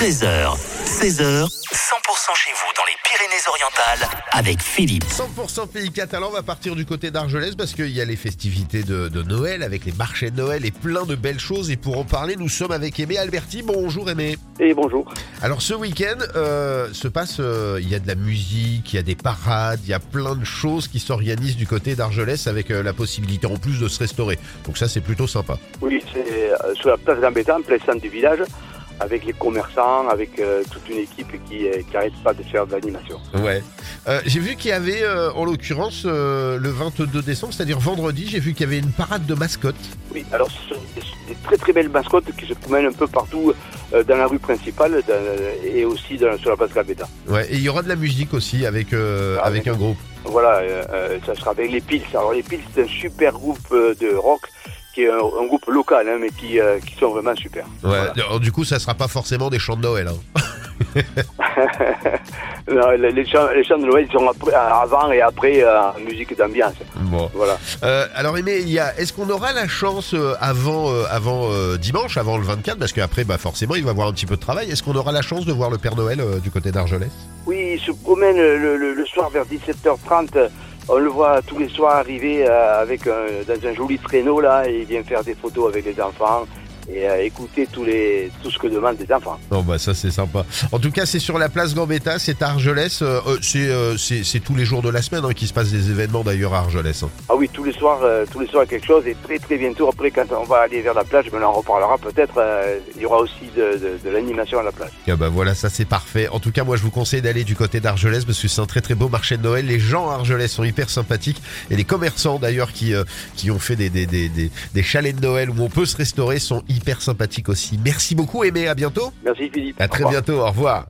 13h, 16h, 100% chez vous dans les Pyrénées-Orientales avec Philippe. 100% pays catalan va partir du côté d'Argelès parce qu'il y a les festivités de, de Noël avec les marchés de Noël et plein de belles choses. Et pour en parler, nous sommes avec Aimé Alberti. Bonjour Aimé. Et bonjour. Alors ce week-end euh, se passe, euh, il y a de la musique, il y a des parades, il y a plein de choses qui s'organisent du côté d'Argelès avec euh, la possibilité en plus de se restaurer. Donc ça c'est plutôt sympa. Oui, c'est euh, sur la place d'Ambétan, en plein centre du village, avec les commerçants, avec euh, toute une équipe qui n'arrête pas de faire de l'animation. Ouais. Euh, j'ai vu qu'il y avait euh, en l'occurrence euh, le 22 décembre, c'est-à-dire vendredi, j'ai vu qu'il y avait une parade de mascottes. Oui, alors ce sont des, très très belles mascottes qui se promènent un peu partout euh, dans la rue principale dans- et aussi dans- sur la place d'Ambétan. Ouais. Et il y aura de la musique aussi avec euh, Ah, avec un groupe. Voilà, euh, euh, ça sera avec les Pils. Alors les Pils, c'est un super groupe euh, de rock qui est un, un groupe local, hein, mais qui, euh, qui sont vraiment super. Ouais. Voilà. Alors, du coup, ça sera pas forcément des chants de Noël. Hein. Non, les, les chants, les chants de Noël ils sont après- avant et après euh, en musique d'ambiance. Bon. Voilà. Euh, alors Aimé, il y a, est-ce qu'on aura la chance euh, avant, avant dimanche, avant le 24, parce qu'après, bah forcément, il va y avoir un petit peu de travail. Est-ce qu'on aura la chance de voir le Père Noël du côté d'Argelès? Oui, il se promène le, le- le soir vers 17h30. On le voit tous les soirs arriver euh, avec un, dans un joli traîneau là et il vient faire des photos avec les enfants et euh, écouter tous les, tout ce que demandent les enfants. Non, bah ça c'est sympa. En tout cas, c'est sur la place Gambetta, c'est à Argelès. euh, euh, c'est, euh, c'est, c'est tous les jours de la semaine hein, qu'il se passe des événements d'ailleurs à Argelès. hein. Ah oui, tous les soirs, euh, tous les soirs quelque chose et très très bientôt après quand on va aller vers la plage, mais on en reparlera peut-être. euh, il y aura aussi de, de- de l'animation à la plage. Ah bah voilà, ça c'est parfait. En tout cas, moi je vous conseille d'aller du côté d'Argelès parce que c'est un très très beau marché de Noël. Les gens à Argelès sont hyper sympathiques et les commerçants d'ailleurs qui euh, qui ont fait des, des, des, des, des chalets de Noël où on peut se restaurer sont hyper sympathiques aussi. Merci beaucoup Aimé, à bientôt. Merci Philippe. À très bientôt, au revoir.